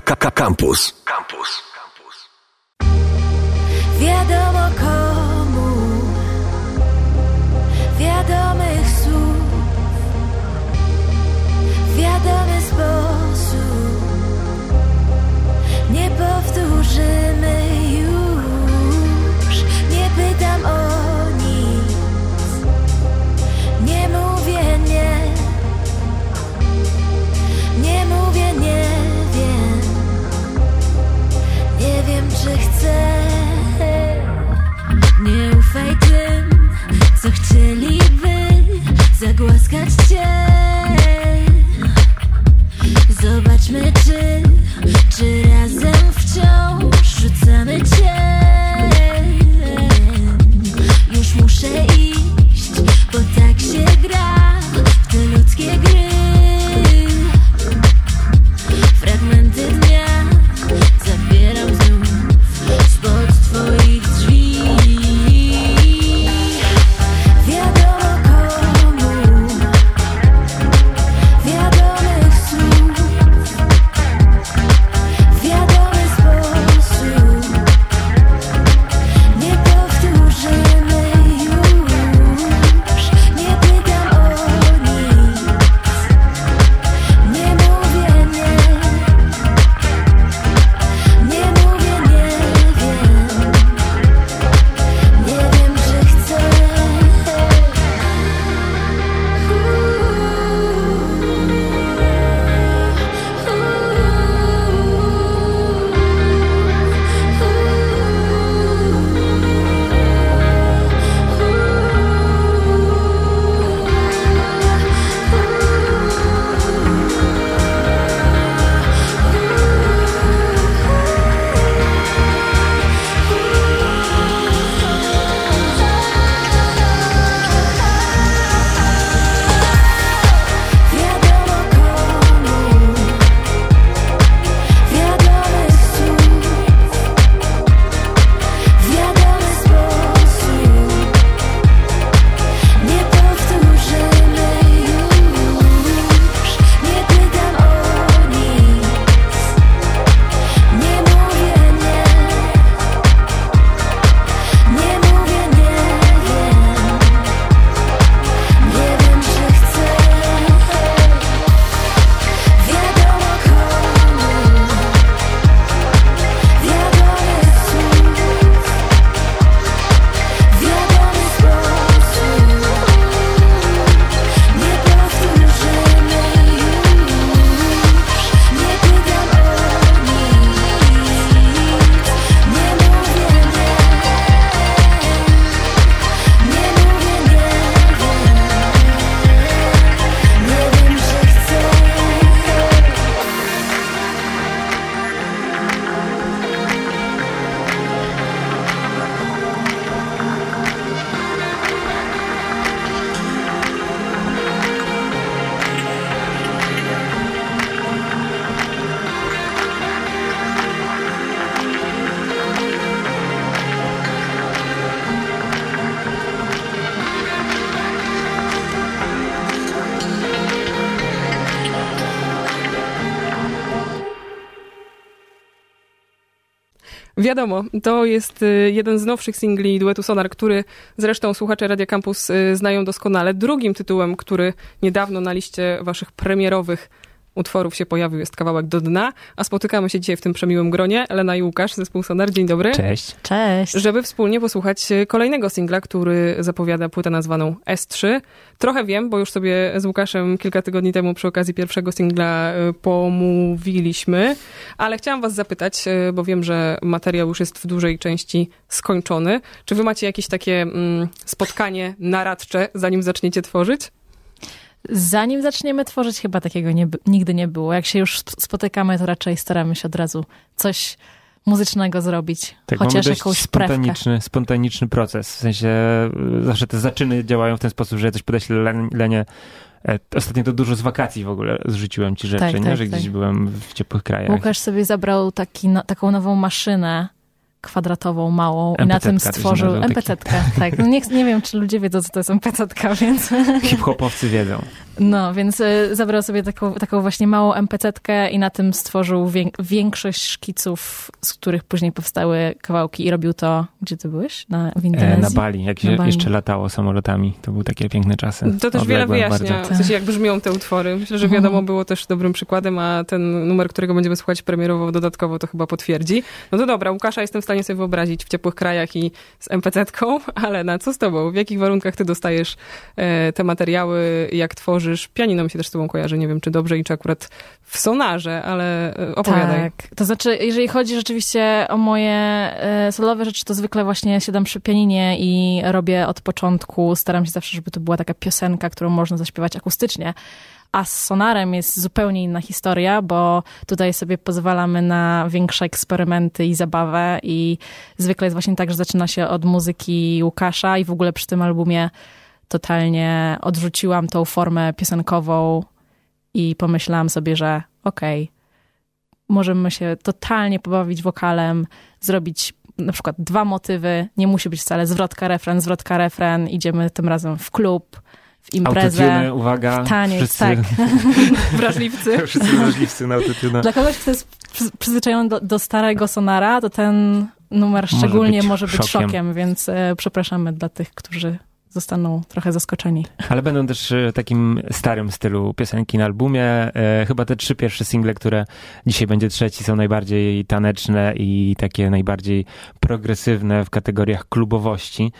Campus. Campus. Wiadomo komu, wiadomych słów, wiadomy sposób. Nie powtórzymy chcieliby zagłaskać cię. Wiadomo, to jest y, jeden z nowszych singli duetu Sonar, który zresztą słuchacze Radia Campus y, znają doskonale. Drugim tytułem, który niedawno na liście waszych premierowych utworów się pojawił, jest kawałek do dna, a spotykamy się dzisiaj w tym przemiłym gronie. Elena i Łukasz, zespół Sonar, dzień dobry. Cześć. Cześć. Żeby wspólnie posłuchać y, kolejnego singla, który zapowiada płytę nazwaną S3. Trochę wiem, bo już sobie z Łukaszem kilka tygodni temu przy okazji pierwszego singla y, pomówiliśmy, ale chciałam was zapytać, y, bo wiem, że materiał już jest w dużej części skończony. Czy wy macie jakieś takie mm, spotkanie naradcze, zanim zaczniecie tworzyć? Zanim zaczniemy tworzyć, chyba takiego nie, nigdy nie było. Jak się już spotykamy, to raczej staramy się od razu coś muzycznego zrobić. Tak, chociaż mamy jakąś spontaniczny, spontaniczny proces. W sensie y, zawsze te zaczyny działają w ten sposób, że ja coś podeślę Len- Lenie. E, Ostatnio to dużo z wakacji w ogóle zrzuciłem ci rzeczy, Tak, nie? tak, że gdzieś tak. byłem w ciepłych krajach. Łukasz sobie zabrał taki, no, taką nową maszynę kwadratową, małą i na tym MPC-tka się stworzył. MPC-tkę. Tak, no nie, nie wiem, czy ludzie wiedzą, co to jest MPC-tka, więc Hip-hopowcy wiedzą. no, więc y, zabrał sobie taką, taką właśnie małą MPC-tkę i na tym stworzył wię, większość szkiców, z których później powstały kawałki i robił to, gdzie ty byłeś? Na, w E, Indonezji? na Bali, jak się Na Bali. jeszcze latało samolotami. To były takie piękne czasy. To też wiele Odległe wyjaśnia, bardzo. w sensie jak brzmią te utwory. Myślę, że wiadomo było też dobrym przykładem, a ten numer, którego będziemy słuchać premierowo dodatkowo, to chyba potwierdzi. No to dobra, Łukasza jestem w stanie sobie wyobrazić w ciepłych krajach i z MPC-tką, ale na co z tobą? W jakich warunkach ty dostajesz e, te materiały, jak tworzysz? Pianino mi się też z tobą kojarzy, nie wiem czy dobrze i czy akurat w sonarze, ale e, opowiadaj. Tak. To znaczy, jeżeli chodzi rzeczywiście o moje e, solowe rzeczy, to zwykle właśnie siadam przy pianinie i robię od początku. Staram się zawsze, żeby to była taka piosenka, którą można zaśpiewać akustycznie. A z sonarem jest zupełnie inna historia, bo tutaj sobie pozwalamy na większe eksperymenty i zabawę i zwykle jest właśnie tak, że zaczyna się od muzyki Łukasza i w ogóle przy tym albumie totalnie odrzuciłam tą formę piosenkową i pomyślałam sobie, że okej, możemy się totalnie pobawić wokalem, zrobić na przykład dwa motywy, nie musi być wcale zwrotka, refren, zwrotka, refren, idziemy tym razem w klub, w imprezę, Autotuny, uwaga. w taniec, wszyscy, tak. Wrażliwcy. wszyscy wrażliwcy na autotuna. Dla kogoś, kto jest przy- przyzwyczajony do, do starego sonara, to ten numer szczególnie być może być szokiem, szokiem. więc e, przepraszamy dla tych, którzy zostaną trochę zaskoczeni. Ale będą też w takim starym stylu piosenki na albumie. E, chyba te trzy pierwsze single, które dzisiaj będzie trzeci, są najbardziej taneczne i takie najbardziej progresywne w kategoriach klubowości,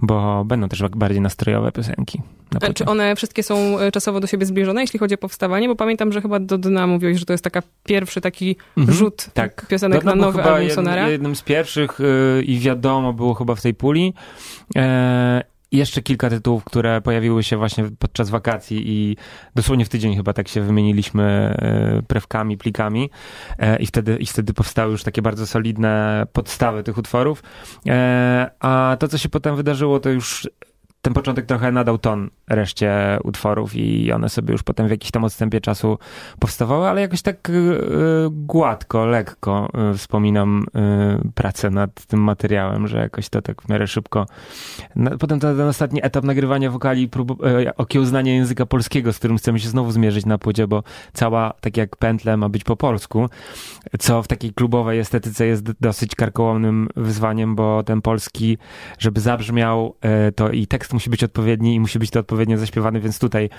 bo będą też bardziej nastrojowe piosenki. Na. Czy one wszystkie są e, czasowo do siebie zbliżone, jeśli chodzi o powstawanie? Bo pamiętam, że chyba do dna mówiłeś, że to jest taka pierwszy taki Mhm. rzut Tak. piosenek Dodno na był nowy chyba album Sonara. jednym z pierwszych y, i wiadomo było chyba w tej puli. E, jeszcze kilka tytułów, które pojawiły się właśnie podczas wakacji i dosłownie w tydzień chyba tak się wymieniliśmy e, prewkami, plikami e, i, wtedy, i wtedy powstały już takie bardzo solidne podstawy tych utworów. E, a to, co się potem wydarzyło, to już ten początek trochę nadał ton reszcie utworów i one sobie już potem w jakiś tam odstępie czasu powstawały, ale jakoś tak y, y, gładko, lekko y, wspominam pracę nad tym materiałem, że jakoś to tak w miarę szybko. Potem ten, ten ostatni etap nagrywania wokali, prób, okiełznanie języka polskiego, z którym chcemy się znowu zmierzyć na płycie, bo cała, tak jak pętle ma być po polsku, co w takiej klubowej estetyce jest dosyć karkołomnym wyzwaniem, bo ten polski, żeby zabrzmiał, to i tekst musi być odpowiedni i musi być to odpowiednio zaśpiewany, więc tutaj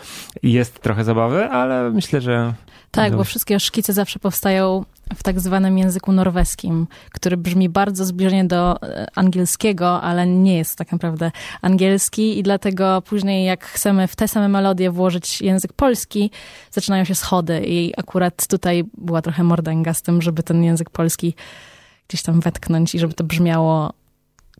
jest trochę zabawy, ale myślę, że Tak, bo wszystkie szkice zawsze powstają w tak zwanym języku norweskim, który brzmi bardzo zbliżenie do e, angielskiego, ale nie jest tak naprawdę angielski i dlatego później jak chcemy w te same melodie włożyć język polski, zaczynają się schody i akurat tutaj była trochę mordęga z tym, żeby ten język polski gdzieś tam wetknąć i żeby to brzmiało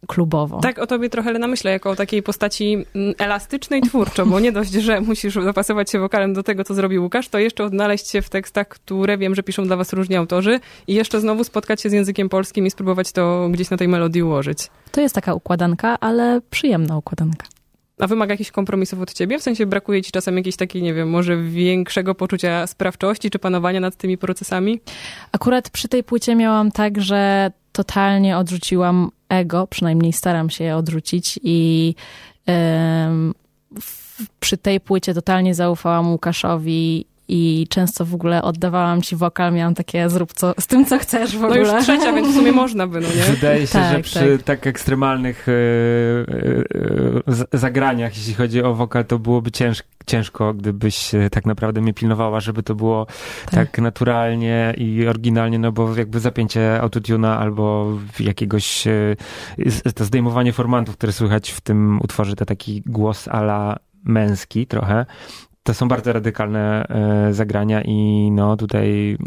klubowo. Tak, o tobie trochę Lena myślę, jako o takiej postaci mm, elastycznej twórczo, bo nie dość, że musisz dopasować się wokalem do tego, co zrobił Łukasz, to jeszcze odnaleźć się w tekstach, które wiem, że piszą dla was różni autorzy i jeszcze znowu spotkać się z językiem polskim i spróbować to gdzieś na tej melodii ułożyć. To jest taka układanka, ale przyjemna układanka. A wymaga jakichś kompromisów od ciebie? W sensie brakuje ci czasem jakiejś takiej, nie wiem, może większego poczucia sprawczości czy panowania nad tymi procesami? Akurat przy tej płycie miałam tak, że totalnie odrzuciłam ego, przynajmniej staram się je odrzucić i przy tej płycie totalnie zaufałam Łukaszowi i często w ogóle oddawałam ci wokal, miałam takie zrób co, z tym, co chcesz w No ogóle. już trzecia, więc w sumie można by, no nie? Wydaje się, Tak, że przy tak. tak, ekstremalnych e, z- zagraniach, jeśli chodzi o wokal, to byłoby cięż, ciężko, gdybyś e, tak naprawdę mnie pilnowała, żeby to było tak. Tak. naturalnie i oryginalnie, no bo jakby zapięcie autotuna albo jakiegoś e, to zdejmowanie formantów, które słychać w tym utworze, to taki głos ala męski trochę. To są bardzo radykalne e, zagrania i no tutaj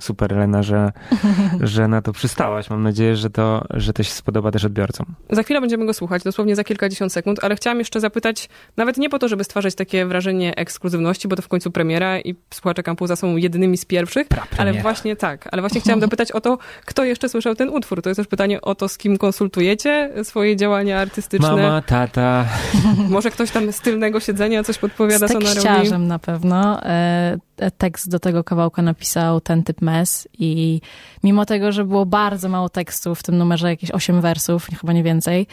super Lena, że, że na to przystałaś. Mam nadzieję, że to, że to się spodoba też odbiorcom. Za chwilę będziemy go słuchać, dosłownie za kilkadziesiąt sekund, ale chciałam jeszcze zapytać, nawet nie po to, żeby stwarzać takie wrażenie ekskluzywności, bo to w końcu premiera i słuchacze Kampuza są jednymi z pierwszych, ale właśnie tak, ale właśnie chciałam dopytać o to, kto jeszcze słyszał ten utwór. To jest też pytanie o to, z kim konsultujecie swoje działania artystyczne. Mama, tata. Może ktoś tam z tylnego siedzenia coś podpowiada Z sonarowi. tekściarzem komentarzem na pewno. E, e, tekst do tego kawałka napisał ten typ mes i mimo tego, że było bardzo mało tekstu, w tym numerze jakieś 8 wersów, chyba nie więcej,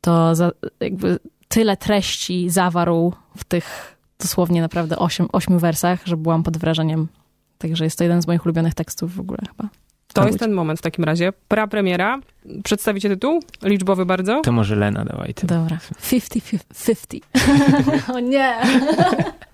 to za, jakby tyle treści zawarł w tych dosłownie naprawdę 8, 8 wersach, że byłam pod wrażeniem. Także jest to jeden z moich ulubionych tekstów w ogóle chyba. To jest ten moment w takim razie. Prapremiera. Przedstawicie tytuł? Liczbowy bardzo. To może Lena dawaj ty. Dobra. 50-50. o nie!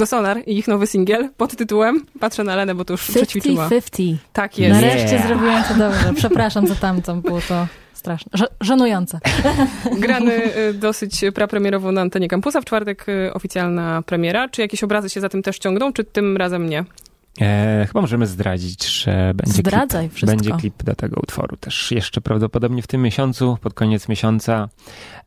Do Sonar i ich nowy singiel pod tytułem, patrzę na Lenę, bo to już przećwiczyła. 50-50. Tak jest. Nareszcie Yeah. zrobiłem to dobrze. Przepraszam za tamtą, było to straszne. Ż- żenujące. Grany y, dosyć prapremierowo na antenie kampusa. W czwartek y, oficjalna premiera. Czy jakieś obrazy się za tym też ciągną, czy tym razem nie? E, chyba możemy zdradzić, że będzie Zdradzaj klip, wszystko. będzie klip do tego utworu też jeszcze prawdopodobnie w tym miesiącu, pod koniec miesiąca,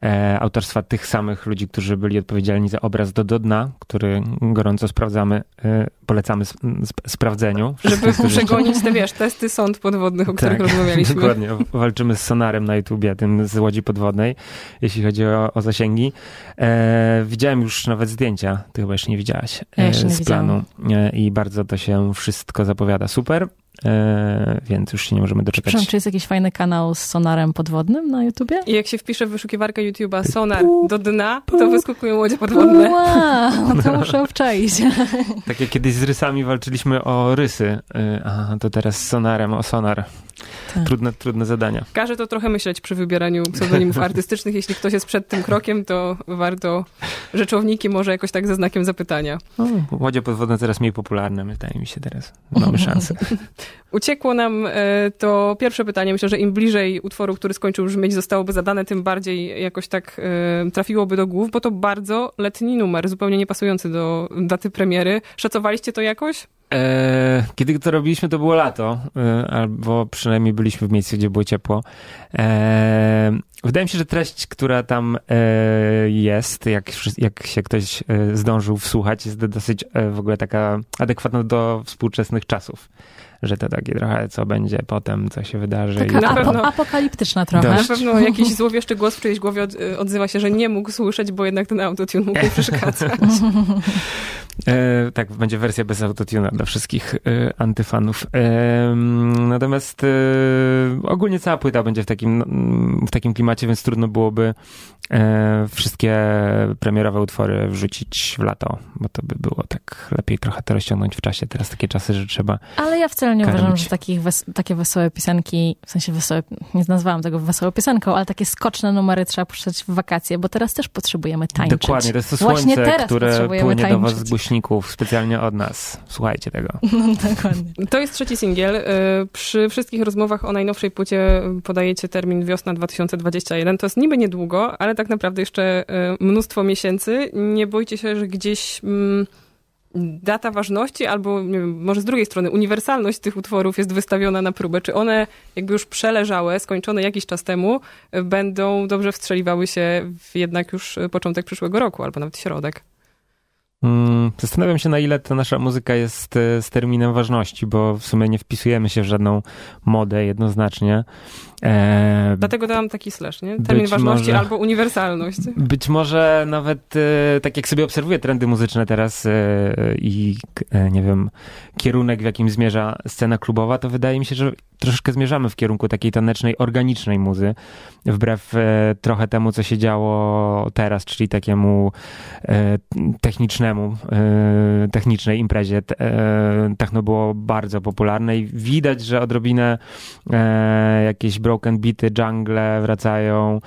e, autorstwa tych samych ludzi, którzy byli odpowiedzialni za obraz do, do dna, który gorąco sprawdzamy, e, polecamy sp- sp- sprawdzeniu. Żeby przegonić te, wiesz, testy sąd podwodnych, o których Tak, rozmawialiśmy. Dokładnie. Walczymy z sonarem na YouTubie, tym z łodzi podwodnej, jeśli chodzi o, o zasięgi. E, widziałem już nawet zdjęcia, ty chyba jeszcze nie widziałaś, e, Ja nie z planu. E, I bardzo to się wszystko zapowiada super, więc już się nie możemy doczekać. Przepraszam, czy jest jakiś fajny kanał z sonarem podwodnym na YouTubie? I jak się wpisze w wyszukiwarkę YouTube'a sonar do dna, to wyskakują łodzie podwodne. Wow, to muszę obczaić. Tak jak kiedyś z rysami walczyliśmy o rysy, e, a to teraz z sonarem o sonar. Tak. Trudne, trudne zadania. Każe to trochę myśleć przy wybieraniu pseudonimów artystycznych. Jeśli ktoś jest przed tym krokiem, to warto rzeczowniki może jakoś tak ze znakiem zapytania. No, łodzie podwodne coraz mniej popularne, wydaje mi się teraz. Mamy szansę. Uciekło nam e, to pierwsze pytanie. Myślę, że im bliżej utworu, który skończył brzmieć, zostałoby zadane, tym bardziej jakoś tak e, trafiłoby do głów, bo to bardzo letni numer, zupełnie niepasujący do daty premiery. Szacowaliście to jakoś? E, kiedy to robiliśmy, to było lato, e, albo przynajmniej byliśmy w miejscu, gdzie było ciepło. E, wydaje mi się, że treść, która tam jest, jak, jak się ktoś zdążył wsłuchać, jest dosyć w ogóle taka adekwatna do współczesnych czasów. Że to takie trochę, co będzie potem, co się wydarzy. Taka na apo- pewno- apokaliptyczna trochę. Dość. Na pewno jakiś złowieszczy głos w czyjejś głowie od, odzywa się, że nie mógł słyszeć, bo jednak ten autotune mógł przeszkadzać. E, tak, będzie wersja bez autotuna dla wszystkich e, antyfanów. E, natomiast e, ogólnie cała płyta będzie w takim, mm, w takim klimacie, więc trudno byłoby e, wszystkie premierowe utwory wrzucić w lato, bo to by było tak lepiej trochę to rozciągnąć w czasie. Teraz takie czasy, że trzeba. Ale ja wcale nie Karmić. uważam, że takich wes- takie wesołe piosenki, w sensie wesołe, nie nazwałam tego wesołą piosenką, ale takie skoczne numery trzeba puszczać w wakacje, bo teraz też potrzebujemy tańczyć. Dokładnie, to jest to Właśnie słońce, teraz które potrzebujemy płynie do was tańczyć. z głośników, specjalnie od nas. Słuchajcie tego. No, dokładnie. To jest trzeci singiel. Y, Przy wszystkich rozmowach o najnowszej płycie podajecie termin wiosna 2021. To jest niby niedługo, ale tak naprawdę jeszcze y, mnóstwo miesięcy. Nie bójcie się, że gdzieś mm, data ważności albo nie wiem, może z drugiej strony uniwersalność tych utworów jest wystawiona na próbę. Czy one jakby już przeleżałe, skończone jakiś czas temu, y, będą dobrze wstrzeliwały się w jednak już początek przyszłego roku albo nawet środek? Zastanawiam się, na ile ta nasza muzyka jest e, z terminem ważności, bo w sumie nie wpisujemy się w żadną modę jednoznacznie. E, Dlatego dałam taki slash, nie? Termin ważności może- albo uniwersalność. Być może nawet e, tak jak sobie obserwuję trendy muzyczne teraz e, i e, nie wiem, kierunek w jakim zmierza scena klubowa, to wydaje mi się, że troszeczkę zmierzamy w kierunku takiej tanecznej, organicznej muzy, wbrew e, trochę temu, co się działo teraz, czyli takiemu technicznemu, technicznej imprezie. E, Techno było bardzo popularne i widać, że odrobinę e, jakieś broken beaty, jungle wracają,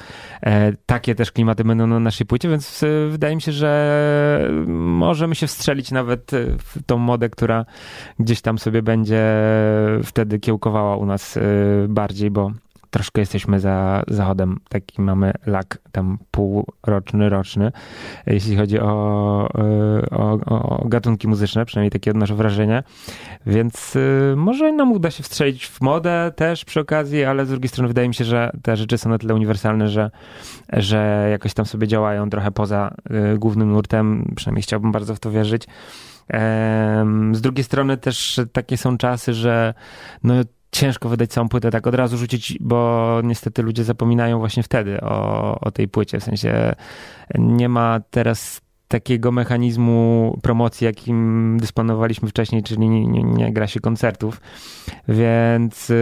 E, takie też klimaty będą na naszej płycie, więc e, wydaje mi się, że możemy się wstrzelić nawet e, w tą modę, która gdzieś tam sobie będzie wtedy kiełkowała u nas e, bardziej, bo troszkę jesteśmy za zachodem. Taki mamy lak tam półroczny, roczny, jeśli chodzi o, e, o, o gatunki muzyczne, przynajmniej takie odnoszę wrażenie. Więc y, może nam uda się wstrzelić w modę też przy okazji, ale z drugiej strony wydaje mi się, że te rzeczy są na tyle uniwersalne, że, że jakoś tam sobie działają trochę poza y, głównym nurtem. Przynajmniej chciałbym bardzo w to wierzyć. Z drugiej strony też takie są czasy, że no, ciężko wydać całą płytę tak od razu rzucić, bo niestety ludzie zapominają właśnie wtedy o, o tej płycie. W sensie nie ma teraz takiego mechanizmu promocji, jakim dysponowaliśmy wcześniej, czyli nie, nie, nie gra się koncertów. Więc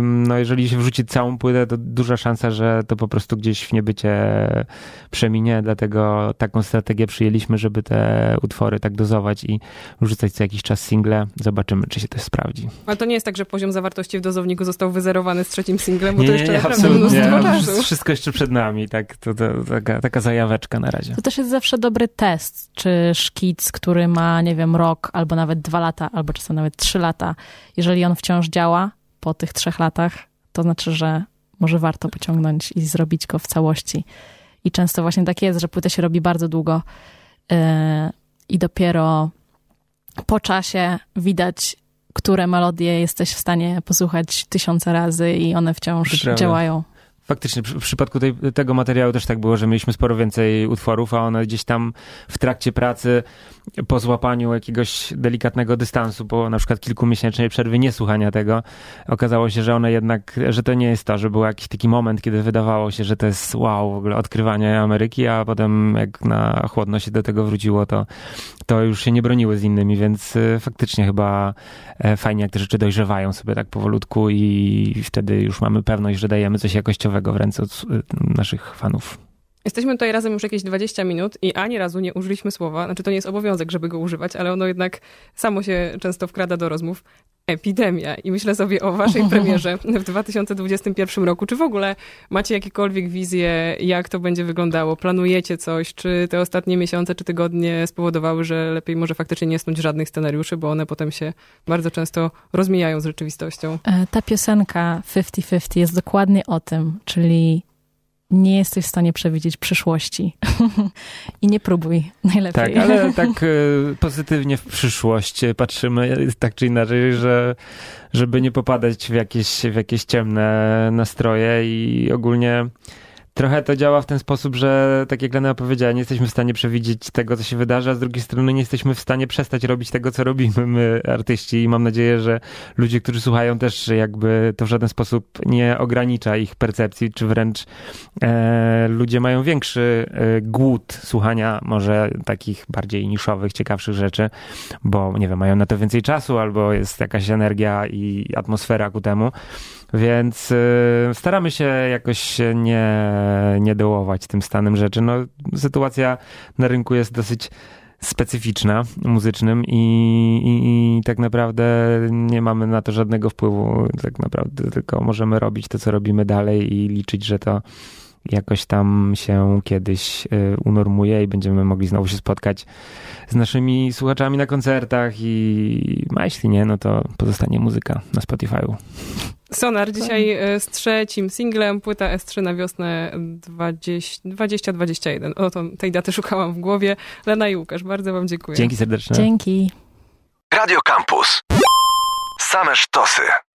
no, jeżeli się wrzuci całą płytę, to duża szansa, że to po prostu gdzieś w niebycie przeminie, dlatego taką strategię przyjęliśmy, żeby te utwory tak dozować i wrzucać co jakiś czas single. Zobaczymy, czy się to sprawdzi. Ale to nie jest tak, że poziom zawartości w dozowniku został wyzerowany z trzecim singlem, bo Nie, to jeszcze nie, naprawdę absolutnie. mnóstwo czasu. Wszystko jeszcze przed nami, tak. To, to, taka, taka zajaweczka na razie. To też jest zawsze dobry test, czy szkic, który ma, nie wiem, rok, albo nawet dwa lata, albo czasem nawet trzy lata, jeżeli on wciąż działa po tych trzech latach, to znaczy, że może warto pociągnąć i zrobić go w całości. I często właśnie tak jest, że płytę się robi bardzo długo yy, i dopiero po czasie widać, które melodie jesteś w stanie posłuchać tysiące razy i one wciąż działają. Faktycznie, w przypadku tej, tego materiału też tak było, że mieliśmy sporo więcej utworów, a one gdzieś tam w trakcie pracy, po złapaniu jakiegoś delikatnego dystansu, po na przykład kilkumiesięcznej przerwy niesłuchania tego, okazało się, że one jednak, że to nie jest to, że był jakiś taki moment, kiedy wydawało się, że to jest wow, w ogóle odkrywanie Ameryki, a potem jak na chłodno się do tego wróciło, to, to już się nie broniły z innymi, więc y, faktycznie chyba e, fajnie, jak te rzeczy dojrzewają sobie tak powolutku i wtedy już mamy pewność, że dajemy coś jakościowego w ręce od s- naszych fanów. Jesteśmy tutaj razem już jakieś 20 minut i ani razu nie użyliśmy słowa, znaczy to nie jest obowiązek, żeby go używać, ale ono jednak samo się często wkrada do rozmów. Epidemia. I myślę sobie o waszej premierze w 2021 roku. Czy w ogóle macie jakiekolwiek wizję, jak to będzie wyglądało? Planujecie coś? Czy te ostatnie miesiące czy tygodnie spowodowały, że lepiej może faktycznie nie snuć żadnych scenariuszy, bo one potem się bardzo często rozmijają z rzeczywistością? E, Ta piosenka 50-50 jest dokładnie o tym, czyli nie jesteś w stanie przewidzieć przyszłości. I nie próbuj, najlepiej. Tak, ale tak e, pozytywnie w przyszłość patrzymy, tak czy inaczej, że żeby nie popadać w jakieś, w jakieś ciemne nastroje i ogólnie trochę to działa w ten sposób, że tak jak Lena powiedziała, nie jesteśmy w stanie przewidzieć tego, co się wydarzy, a z drugiej strony nie jesteśmy w stanie przestać robić tego, co robimy my, artyści i mam nadzieję, że ludzie, którzy słuchają też jakby to w żaden sposób nie ogranicza ich percepcji, czy wręcz e, ludzie mają większy e, głód słuchania może takich bardziej niszowych, ciekawszych rzeczy, bo nie wiem, mają na to więcej czasu albo jest jakaś energia i atmosfera ku temu. Więc y, staramy się jakoś nie, nie dołować tym stanem rzeczy. No, sytuacja na rynku jest dosyć specyficzna muzycznym i, i, i tak naprawdę nie mamy na to żadnego wpływu. Tak naprawdę tylko możemy robić to, co robimy dalej i liczyć, że to jakoś tam się kiedyś y, unormuje i będziemy mogli znowu się spotkać z naszymi słuchaczami na koncertach i a jeśli nie, no to pozostanie muzyka na Spotify'u. Sonar dzisiaj e, z trzecim singlem, płyta S3 na wiosnę 20 2021. O, to tej daty szukałam w głowie. Lena i Łukasz, bardzo wam dziękuję. Dzięki serdeczne. Dzięki. Radio Campus. Same sztosy.